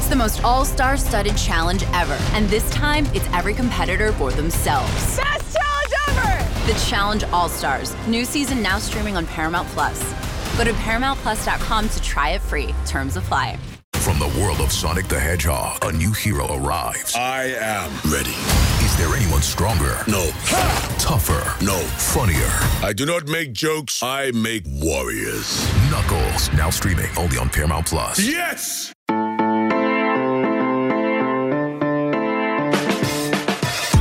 It's the most all star studded challenge ever. And this time, it's every competitor for themselves. Best challenge ever! The Challenge All Stars. New season now streaming on Paramount Plus. Go to ParamountPlus.com to try it free. Terms apply. From the world of Sonic the Hedgehog, a new hero arrives. I am ready. Is there anyone stronger? No. Ha! Tougher? No. Funnier? I do not make jokes, I make warriors. Knuckles, now streaming only on Paramount Plus. Yes!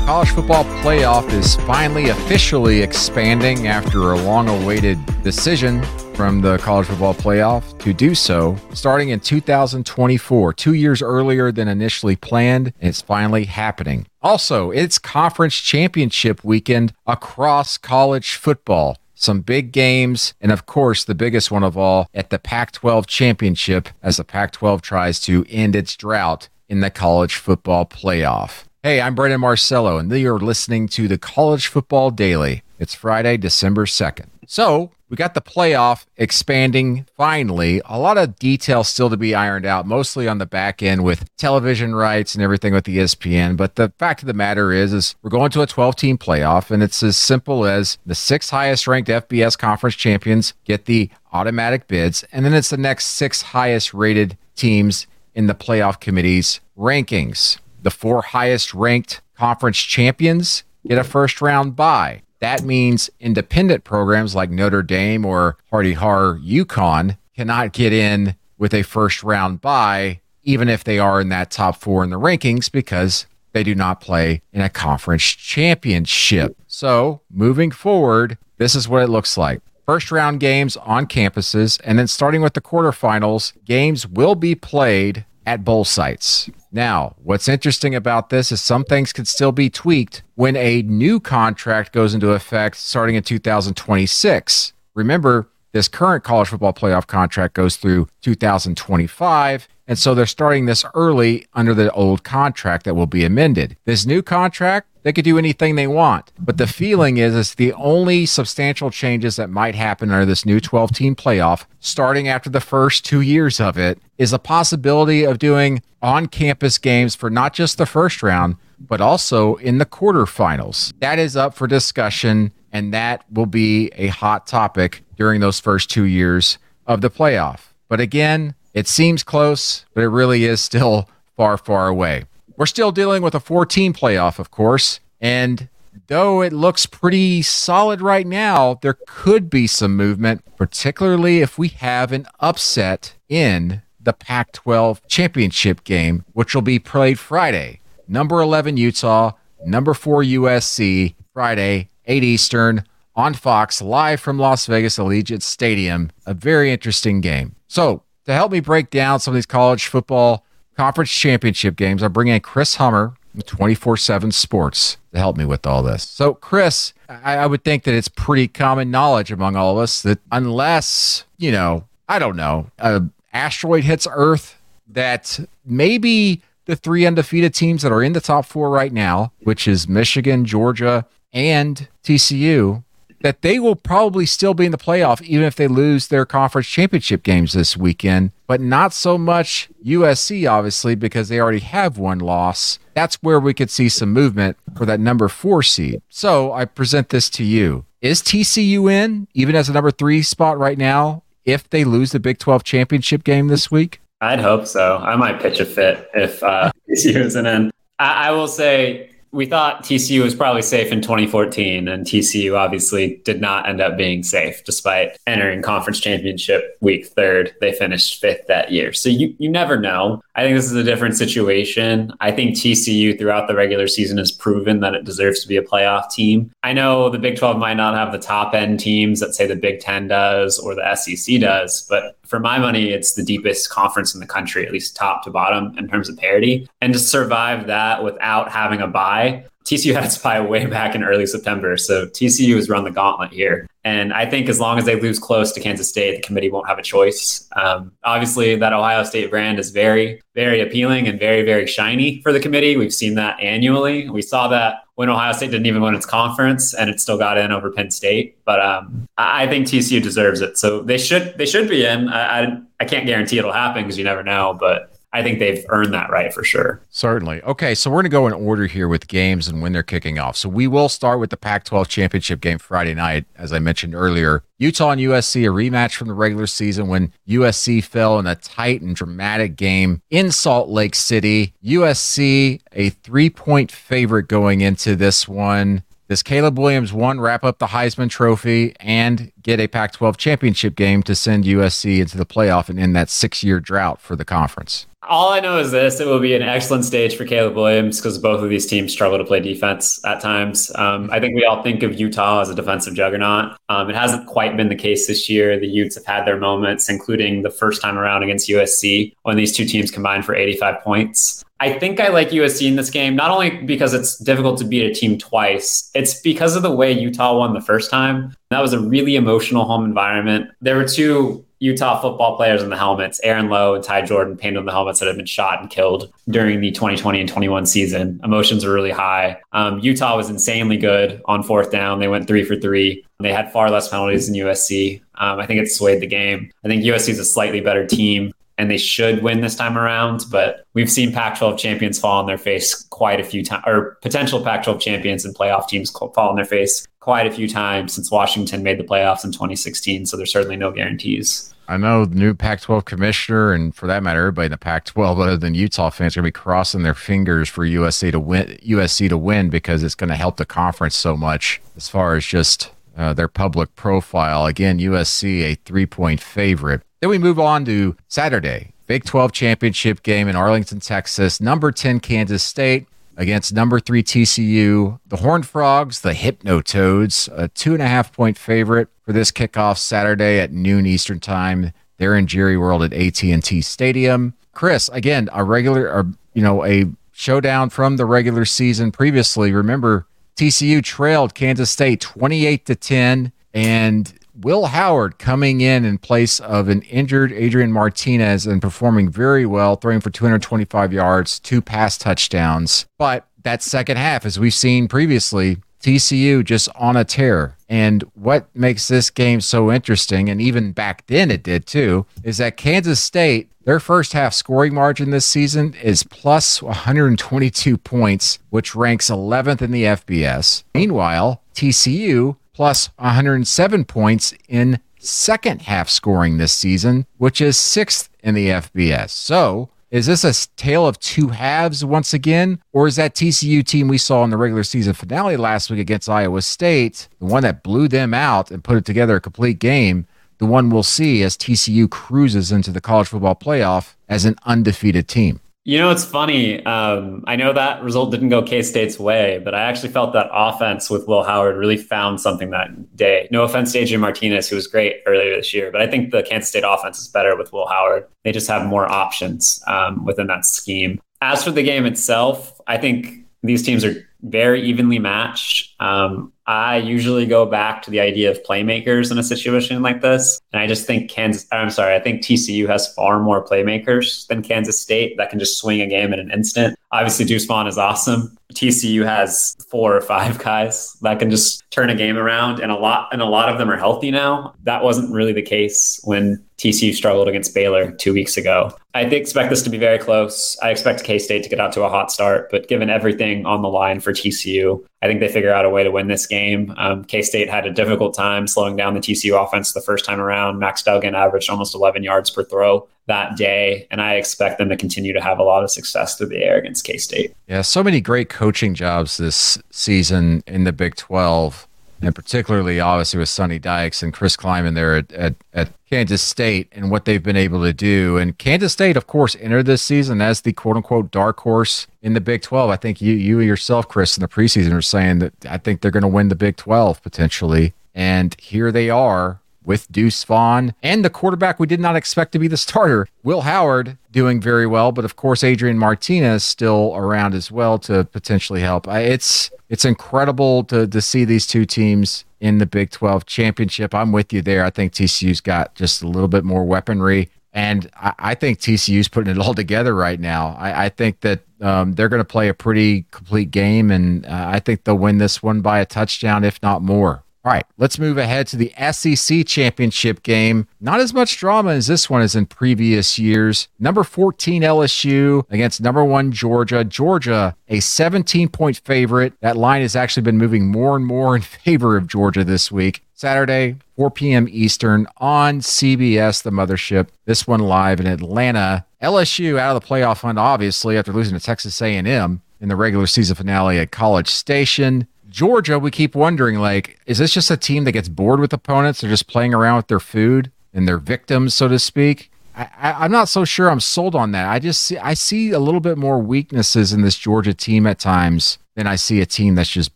College football playoff is finally officially expanding after a long awaited decision from the college football playoff to do so starting in 2024, two years earlier than initially planned. It's finally happening. Also, it's conference championship weekend across college football. Some big games, and of course, the biggest one of all at the Pac 12 championship as the Pac 12 tries to end its drought in the college football playoff. Hey, I'm Brandon Marcello, and you're listening to the College Football Daily. It's Friday, December 2nd. So, we got the playoff expanding finally. A lot of details still to be ironed out, mostly on the back end with television rights and everything with ESPN. But the fact of the matter is, is we're going to a 12 team playoff, and it's as simple as the six highest ranked FBS conference champions get the automatic bids, and then it's the next six highest rated teams in the playoff committee's rankings the four highest ranked conference champions get a first round bye. That means independent programs like Notre Dame or Hardy Har UConn cannot get in with a first round bye, even if they are in that top four in the rankings, because they do not play in a conference championship. So moving forward, this is what it looks like. First round games on campuses, and then starting with the quarterfinals, games will be played at bowl sites. Now, what's interesting about this is some things can still be tweaked when a new contract goes into effect starting in 2026. Remember, this current college football playoff contract goes through 2025. And so they're starting this early under the old contract that will be amended. This new contract, they could do anything they want. But the feeling is it's the only substantial changes that might happen under this new 12 team playoff, starting after the first two years of it, is a possibility of doing on campus games for not just the first round, but also in the quarterfinals. That is up for discussion, and that will be a hot topic during those first two years of the playoff. But again, it seems close, but it really is still far, far away. We're still dealing with a 14 playoff, of course, and though it looks pretty solid right now, there could be some movement, particularly if we have an upset in the Pac 12 championship game, which will be played Friday. Number 11 Utah, number 4 USC, Friday, 8 Eastern on Fox, live from Las Vegas Allegiant Stadium. A very interesting game. So, to help me break down some of these college football conference championship games, I bring in Chris Hummer, 24 7 Sports, to help me with all this. So, Chris, I, I would think that it's pretty common knowledge among all of us that unless, you know, I don't know, a asteroid hits Earth, that maybe the three undefeated teams that are in the top four right now, which is Michigan, Georgia, and TCU, that they will probably still be in the playoff even if they lose their conference championship games this weekend, but not so much USC, obviously, because they already have one loss. That's where we could see some movement for that number four seed. So I present this to you. Is TCU in, even as a number three spot right now, if they lose the Big 12 championship game this week? I'd hope so. I might pitch a fit if uh, TCU isn't in. I, I will say we thought TCU was probably safe in 2014, and TCU obviously did not end up being safe despite entering conference championship week third. They finished fifth that year. So you, you never know. I think this is a different situation. I think TCU throughout the regular season has proven that it deserves to be a playoff team. I know the Big 12 might not have the top end teams that say the Big 10 does or the SEC does, but for my money, it's the deepest conference in the country, at least top to bottom in terms of parity. And to survive that without having a bye, TCU had its bye way back in early September. So TCU has run the gauntlet here. And I think as long as they lose close to Kansas State, the committee won't have a choice. Um, obviously, that Ohio State brand is very, very appealing and very, very shiny for the committee. We've seen that annually. We saw that when Ohio State didn't even win its conference and it still got in over Penn State. But um, I think TCU deserves it, so they should they should be in. I I, I can't guarantee it'll happen because you never know, but I think they've earned that right for sure. Certainly. Okay, so we're going to go in order here with games and when they're kicking off. So we will start with the Pac 12 championship game Friday night, as I mentioned earlier. Utah and USC, a rematch from the regular season when USC fell in a tight and dramatic game in Salt Lake City. USC, a three point favorite going into this one. Does Caleb Williams one wrap up the Heisman Trophy and get a Pac 12 championship game to send USC into the playoff and end that six year drought for the conference? All I know is this: it will be an excellent stage for Caleb Williams because both of these teams struggle to play defense at times. Um, I think we all think of Utah as a defensive juggernaut. Um, it hasn't quite been the case this year. The Utes have had their moments, including the first time around against USC when these two teams combined for 85 points. I think I like USC in this game, not only because it's difficult to beat a team twice, it's because of the way Utah won the first time. That was a really emotional home environment. There were two Utah football players in the helmets, Aaron Lowe and Ty Jordan, painted on the helmets that had been shot and killed during the 2020 and 21 season. Emotions were really high. Um, Utah was insanely good on fourth down. They went three for three. They had far less penalties than USC. Um, I think it swayed the game. I think USC is a slightly better team and they should win this time around. But we've seen Pac 12 champions fall on their face quite a few times, or potential Pac 12 champions and playoff teams fall on their face quite a few times since Washington made the playoffs in 2016. So there's certainly no guarantees. I know the new Pac 12 commissioner, and for that matter, everybody in the Pac 12, other than Utah fans, are going to be crossing their fingers for USC to win, USC to win because it's going to help the conference so much as far as just uh, their public profile. Again, USC, a three point favorite. Then we move on to Saturday, Big 12 championship game in Arlington, Texas. Number 10 Kansas State against number three TCU. The Horned Frogs, the Hypnotoads, a two and a half point favorite for this kickoff Saturday at noon Eastern time. They're in Jerry World at AT&T Stadium. Chris, again, a regular, or, you know, a showdown from the regular season previously. Remember, TCU trailed Kansas State 28 to 10 and Will Howard coming in in place of an injured Adrian Martinez and performing very well, throwing for 225 yards, two pass touchdowns. But that second half, as we've seen previously, TCU just on a tear. And what makes this game so interesting, and even back then it did too, is that Kansas State, their first half scoring margin this season is plus 122 points, which ranks 11th in the FBS. Meanwhile, TCU plus 107 points in second half scoring this season, which is sixth in the FBS. So, is this a tale of two halves once again? Or is that TCU team we saw in the regular season finale last week against Iowa State, the one that blew them out and put it together a complete game, the one we'll see as TCU cruises into the college football playoff as an undefeated team? You know, it's funny. Um, I know that result didn't go K State's way, but I actually felt that offense with Will Howard really found something that day. No offense to Adrian Martinez, who was great earlier this year, but I think the Kansas State offense is better with Will Howard. They just have more options um, within that scheme. As for the game itself, I think these teams are very evenly matched. Um, I usually go back to the idea of playmakers in a situation like this. And I just think Kansas, I'm sorry, I think TCU has far more playmakers than Kansas State that can just swing a game in an instant. Obviously, Deuce Vaughn is awesome. TCU has four or five guys that can just turn a game around, and a lot and a lot of them are healthy now. That wasn't really the case when TCU struggled against Baylor two weeks ago. I expect this to be very close. I expect K State to get out to a hot start, but given everything on the line for TCU, I think they figure out a way to win this game. Um, K State had a difficult time slowing down the TCU offense the first time around. Max Duggan averaged almost 11 yards per throw that day, and I expect them to continue to have a lot of success through the air against K State. Yeah, so many great coaching jobs this season in the Big 12 and particularly obviously with Sonny Dykes and Chris Klieman there at, at, at, Kansas State and what they've been able to do. And Kansas State, of course, entered this season as the quote unquote dark horse in the Big 12. I think you, you yourself, Chris, in the preseason are saying that I think they're going to win the Big 12 potentially. And here they are with Deuce Vaughn and the quarterback we did not expect to be the starter, Will Howard, doing very well. But of course, Adrian Martinez still around as well to potentially help. It's it's incredible to to see these two teams in the Big 12 championship. I'm with you there. I think TCU's got just a little bit more weaponry. And I, I think TCU's putting it all together right now. I, I think that um, they're going to play a pretty complete game, and uh, I think they'll win this one by a touchdown, if not more. All right, let's move ahead to the SEC championship game. Not as much drama as this one as in previous years. Number 14 LSU against number one Georgia. Georgia, a 17 point favorite. That line has actually been moving more and more in favor of Georgia this week. Saturday, 4 p.m. Eastern on CBS, the mothership. This one live in Atlanta. LSU out of the playoff hunt, obviously, after losing to Texas A&M in the regular season finale at College Station. Georgia, we keep wondering, like, is this just a team that gets bored with opponents? They're just playing around with their food and their victims, so to speak. I, am not so sure I'm sold on that. I just see I see a little bit more weaknesses in this Georgia team at times than I see a team that's just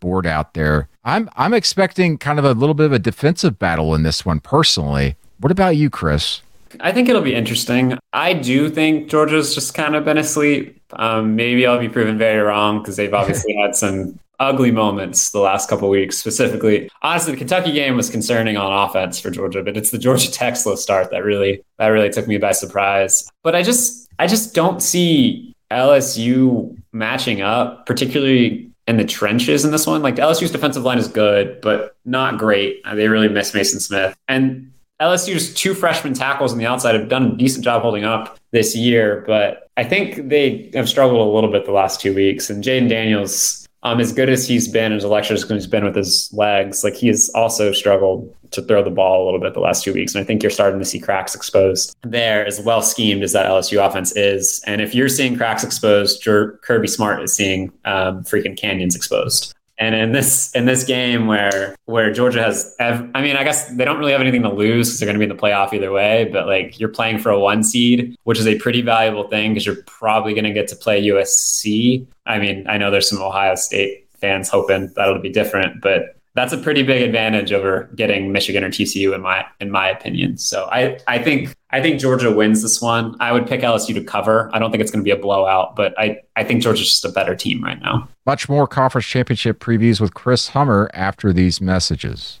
bored out there. I'm I'm expecting kind of a little bit of a defensive battle in this one personally. What about you, Chris? I think it'll be interesting. I do think Georgia's just kind of been asleep. Um, maybe I'll be proven very wrong because they've obviously had some ugly moments the last couple weeks. Specifically, honestly, the Kentucky game was concerning on offense for Georgia, but it's the Georgia Tech slow start that really that really took me by surprise. But I just I just don't see LSU matching up, particularly in the trenches in this one. Like LSU's defensive line is good, but not great. Uh, they really miss Maason Smith and. LSU's two freshman tackles on the outside have done a decent job holding up this year, but I think they have struggled a little bit the last two weeks. And Jayden Daniels um, as good as he's been, as electric as he's been with his legs, like he has also struggled to throw the ball a little bit the last two weeks. And I think you're starting to see cracks exposed there, as well schemed as that LSU offense is. And if you're seeing cracks exposed, Kirby Smart is seeing um, freaking canyons exposed. And in this in this game where where Georgia has, ev- I mean, I guess they don't really have anything to lose because they're going to be in the playoff either way. But like you're playing for a one seed, which is a pretty valuable thing because you're probably going to get to play USC. I mean, I know there's some Ohio State fans hoping that'll be different, but that's a pretty big advantage over getting Michigan or TCU in my in my opinion. So I I think I think Georgia wins this one. I would pick LSU to cover. I don't think it's going to be a blowout, but I I think Georgia's just a better team right now. Much more conference championship previews with Chris Hummer after these messages.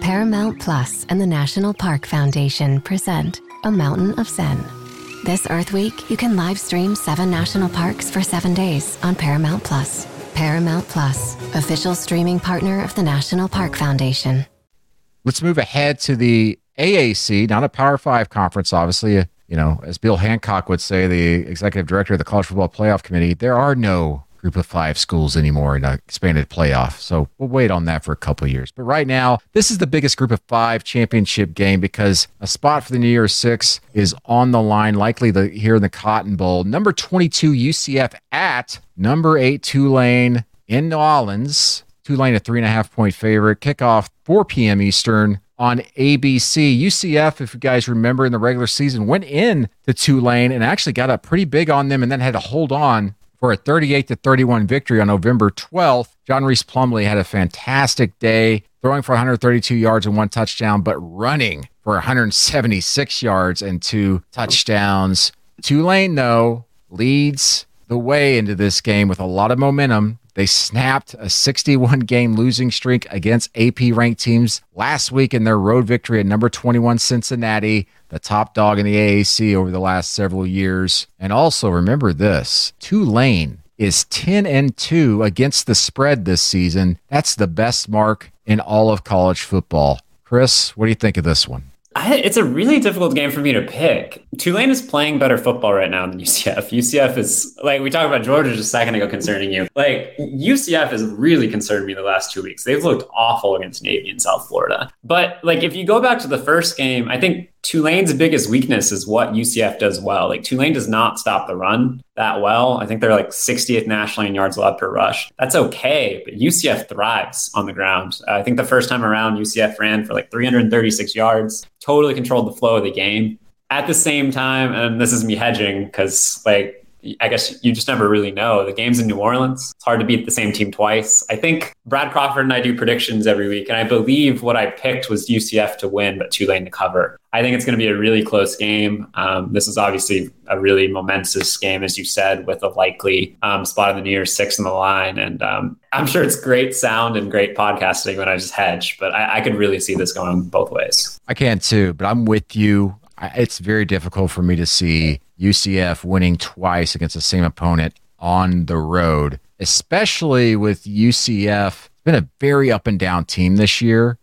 Paramount Plus and the National Park Foundation present A Mountain of Zen. This Earth Week, you can live stream seven national parks for seven days on Paramount Plus. Paramount Plus, official streaming partner of the National Park Foundation. Let's move ahead to the AAC, not a Power Five conference, obviously. You know, as Bill Hancock would say, the executive director of the College Football Playoff Committee, there are no group of five schools anymore in an expanded playoff. So we'll wait on that for a couple years. But right now, this is the biggest group of five championship game because a spot for the New Year's Six is on the line, likely the, here in the Cotton Bowl. Number 22 UCF at number eight Tulane in New Orleans. Tulane a three and a half point favorite. Kickoff 4 p.m. Eastern on ABC. UCF, if you guys remember in the regular season, went in to Tulane and actually got up pretty big on them and then had to hold on for a 38 to 31 victory on November 12th. John Rhys Plumlee had a fantastic day, throwing for 132 yards and one touchdown, but running for 176 yards and two touchdowns. Tulane, though, leads the way into this game with a lot of momentum. They snapped a 61 game losing streak against AP ranked teams last week in their road victory at number 21 Cincinnati, the top dog in the AAC over the last several years. And also remember this Tulane is 10 and 2 against the spread this season. That's the best mark in all of college football. Chris, what do you think of this one? I, it's a really difficult game for me to pick. Tulane is playing better football right now than UCF. UCF is like we talked about Georgia just a second ago concerning you. Like UCF has really concerned me the last two weeks. They've looked awful against Navy in South Florida. But like if you go back to the first game, I think Tulane's biggest weakness is what UCF does well. Like Tulane does not stop the run that well. I think they're like 60th nationally in yards allowed per rush. That's okay, but UCF thrives on the ground. Uh, I think the first time around, UCF ran for like 336 yards, totally controlled the flow of the game. At the same time, and this is me hedging because like I guess you just never really know. The game's in New Orleans. It's hard to beat the same team twice. I think Brad Crawford and I do predictions every week, and I believe what I picked was UCF to win, but Tulane to cover. I think it's going to be a really close game. Um, this is obviously a really momentous game, as you said, with a likely um, spot in the New Six on the line. And um, I'm sure it's great sound and great podcasting when I just hedge, but I, I could really see this going both ways. I can too, but I'm with you. It's very difficult for me to see UCF winning twice against the same opponent on the road, especially with UCF. It's been a very up and down team this year.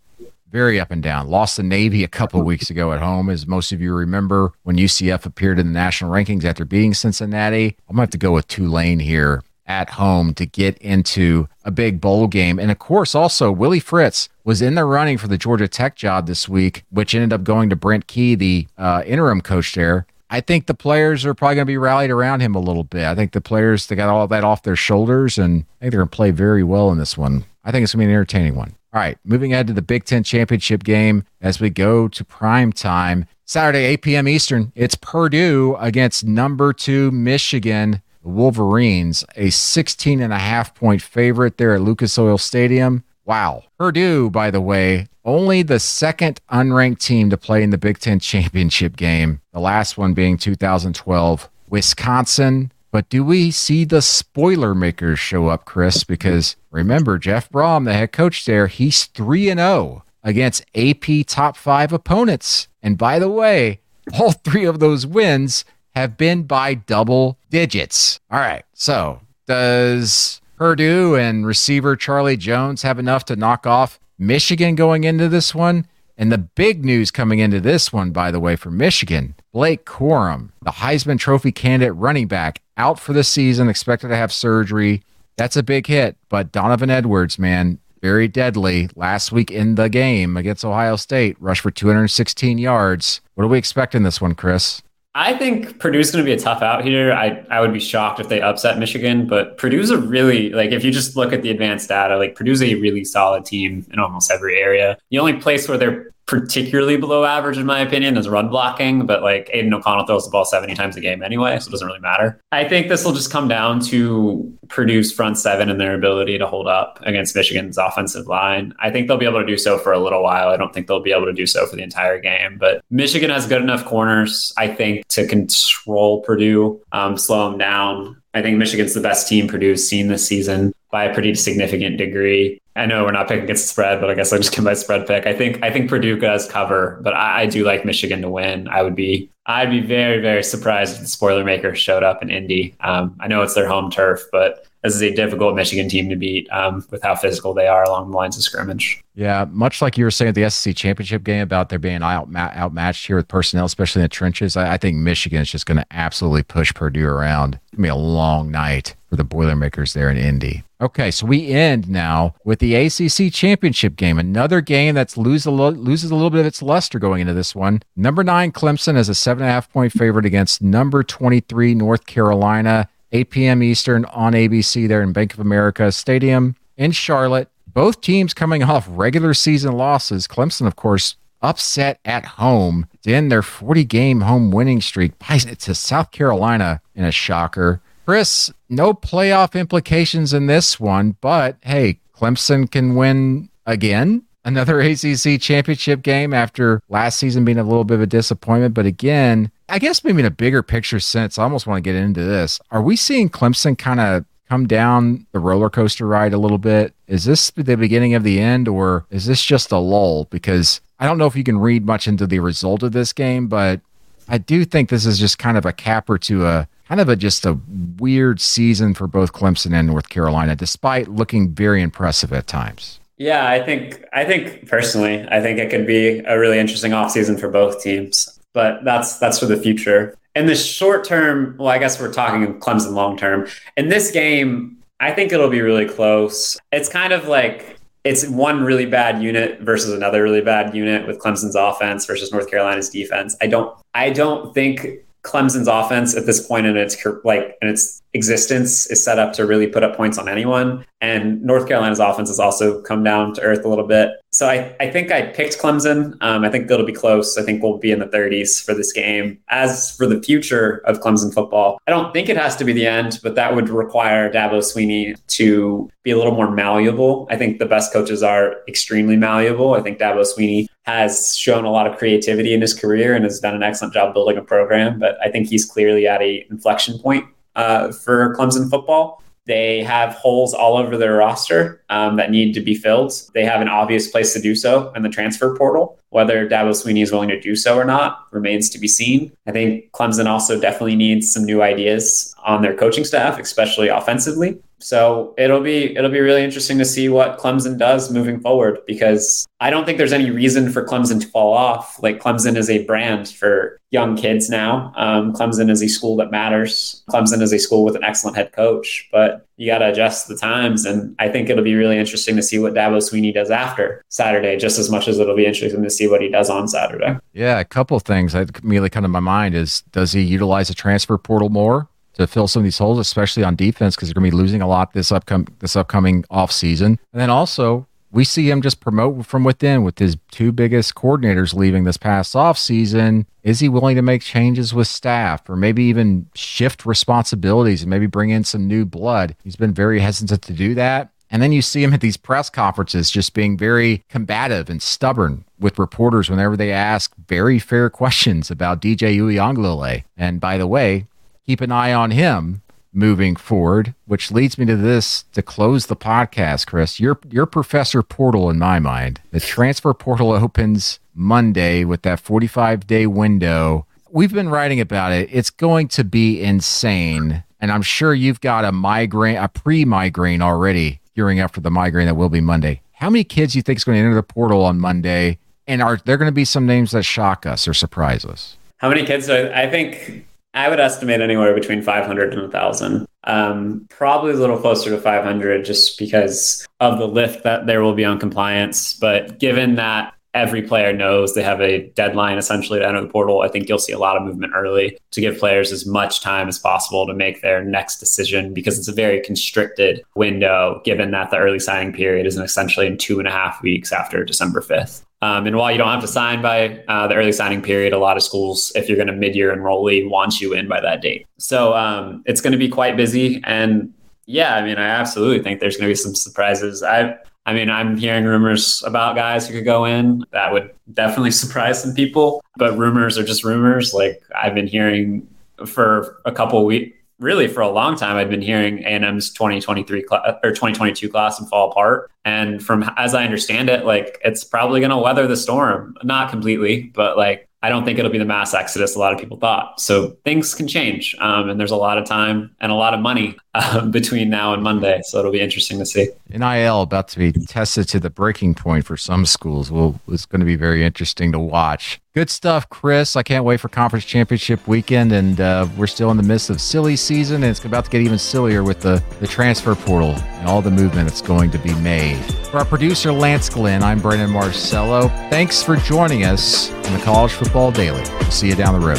Very up and down. Lost the Navy a couple of weeks ago at home, as most of you remember when UCF appeared in the national rankings after beating Cincinnati. I'm going to have to go with Tulane here at home to get into a big bowl game. And of course, also, Willie Fritz was in the running for the Georgia Tech job this week, which ended up going to Brent Key, the uh, interim coach there. I think the players are probably going to be rallied around him a little bit. I think the players, they got all that off their shoulders, and I think they're going to play very well in this one. I think it's going to be an entertaining one. All right, moving ahead to the Big Ten championship game as we go to prime time. Saturday, 8 p.m. Eastern, it's Purdue against number two Michigan. Wolverines, a 16 and a half point favorite there at Lucas Oil Stadium. Wow. Purdue, by the way, only the second unranked team to play in the Big Ten championship game, the last one being 2012. Wisconsin. But do we see the spoiler makers show up, Chris? Because remember, Jeff Brohm, the head coach there, he's 3 and 0 against AP top five opponents. And by the way, all three of those wins have been by double digits. All right. So, does Purdue and receiver Charlie Jones have enough to knock off Michigan going into this one? And the big news coming into this one, by the way, for Michigan, Blake Corum, the Heisman Trophy candidate running back, out for the season, expected to have surgery. That's a big hit. But Donovan Edwards, man, very deadly. Last week in the game against Ohio State, rushed for 216 yards. What do we expect in this one, Chris? I think Purdue's going to be a tough out here. I, I would be shocked if they upset Michigan, but Purdue's a really, like, if you just look at the advanced data, like, Purdue's a really solid team in almost every area. The only place where they're particularly below average, in my opinion, is run blocking. But like Aidan O'Connell throws the ball 70 times a game anyway, so it doesn't really matter. I think this will just come down to Purdue's front seven and their ability to hold up against Michigan's offensive line. I think they'll be able to do so for a little while. I don't think they'll be able to do so for the entire game. But Michigan has good enough corners, I think, to control Purdue, um, slow them down. I think Michigan's the best team Purdue's seen this season by a pretty significant degree. I know we're not picking against the spread, but I guess I'll just give my spread pick. I think I think Purdue does cover, but I, I, do like Michigan to win. I would be I'd be very very surprised if the spoiler maker showed up in Indy. Um, I know it's their home turf, but this is a difficult Michigan team to beat um, with how physical they are along the lines of scrimmage. Yeah, much like you were saying at the SEC championship game about there being out, outmatched here with personnel, especially in the trenches. I, I think Michigan is just going to absolutely push Purdue around. It's going to be a long night for the Boilermakers there in Indy. Okay, so we end now with the ACC championship game. Another game that's lose lo- loses a little bit of its luster going into this one. Number nine, Clemson, is a seven and a half point favorite against number 23, North Carolina. 8 p.m. Eastern on ABC there in Bank of America Stadium in Charlotte. Both teams coming off regular season losses. Clemson, of course, upset at home to end their 40 game home winning streak to South Carolina in a shocker. Chris, no playoff implications in this one, but hey, Clemson can win again. Another ACC championship game after last season being a little bit of a disappointment. But again, I guess maybe in a bigger picture sense, I almost want to get into this. Are we seeing Clemson kind of come down the roller coaster ride a little bit? Is this the beginning of the end, or is this just a lull? Because I don't know if you can read much into the result of this game, but I do think this is just kind of a capper to a kind of a just a weird season for both Clemson and North Carolina, despite looking very impressive at times. Yeah, I think I think personally, I think it could be a really interesting offseason for both teams but that's that's for the future. In the short term, well, I guess we're talking Clemson long term. In this game, I think it'll be really close. It's kind of like it's one really bad unit versus another really bad unit with Clemson's offense versus North Carolina's defense. I don't I don't think Clemson's offense at this point in its like in its existence is set up to really put up points on anyone. And North Carolina's offense has also come down to earth a little bit. So I, I think I picked Clemson. Um, I think it'll be close. I think we'll be in the 30s for this game. As for the future of Clemson football, I don't think it has to be the end, but that would require Dabo Swinney to be a little more malleable. I think the best coaches are extremely malleable. I think Dabo Swinney has shown a lot of creativity in his career and has done an excellent job building a program, but I think he's clearly at a inflection point uh, for Clemson football. They have holes all over their roster um, that need to be filled. They have an obvious place to do so in the transfer portal. Whether Dabo Swinney is willing to do so or not remains to be seen. I think Clemson also definitely needs some new ideas on their coaching staff, especially offensively. So it'll be it'll be really interesting to see what Clemson does moving forward because I don't think there's any reason for Clemson to fall off. Like Clemson is a brand for young kids now. Um, Clemson is a school that matters. Clemson is a school with an excellent head coach, but you got to adjust the times. And I think it'll be really interesting to see what Dabo Swinney does after Saturday, just as much as it'll be interesting to see what he does on Saturday. Yeah, a couple things that immediately come to my mind is does he utilize the transfer portal more? To fill some of these holes, especially on defense, because they're going to be losing a lot this upcoming this upcoming off season. And then also we see him just promote from within with his two biggest coordinators leaving this past off season. Is he willing to make changes with staff or maybe even shift responsibilities and maybe bring in some new blood? He's been very hesitant to do that. And then you see him at these press conferences just being very combative and stubborn with reporters whenever they ask very fair questions about DJ Uiagalelei. And by the way, keep an eye on him moving forward, which leads me to this to close the podcast, Chris. Your your professor portal in my mind. The transfer portal opens Monday with that 45 day window. We've been writing about it. It's going to be insane. And I'm sure you've got a migraine, a pre migraine already, gearing up for the migraine that will be Monday. How many kids do you think is going to enter the portal on Monday? And are there going to be some names that shock us or surprise us? How many kids? I think I would estimate anywhere between 500 and 1,000. Um, probably a little closer to 500 just because of the lift that there will be on compliance. But given that every player knows they have a deadline essentially to enter the portal, I think you'll see a lot of movement early to give players as much time as possible to make their next decision because it's a very constricted window given that the early signing period is essentially in two and a half weeks after December 5th. Um, and while you don't have to sign by uh, the early signing period, a lot of schools, if you're going to mid-year enrollee, want you in by that date. So um, it's going to be quite busy. And yeah, I mean, I absolutely think there's going to be some surprises. I, I mean, I'm hearing rumors about guys who could go in. That would definitely surprise some people. But rumors are just rumors. Like I've been hearing for a couple weeks really for a long time I'd been hearing A&M's 2023 cl- or 2022 class and fall apart and from as I understand it like it's probably going to weather the storm not completely but like I don't think it'll be the mass exodus a lot of people thought. So things can change, um, and there's a lot of time and a lot of money between now and Monday. So it'll be interesting to see. NIL about to be tested to the breaking point for some schools. Well, it's going to be very interesting to watch. Good stuff, Chris. I can't wait for conference championship weekend, and uh, we're still in the midst of silly season, and it's about to get even sillier with the, the transfer portal and all the movement that's going to be made. For our producer, Lance Glenn, I'm Brandon Marcello. Thanks for joining us on the College Football Daily. We'll see you down the road.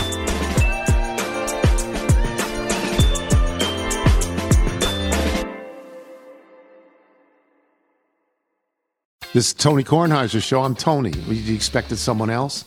This is Tony Kornheiser's show. I'm Tony. You expected someone else?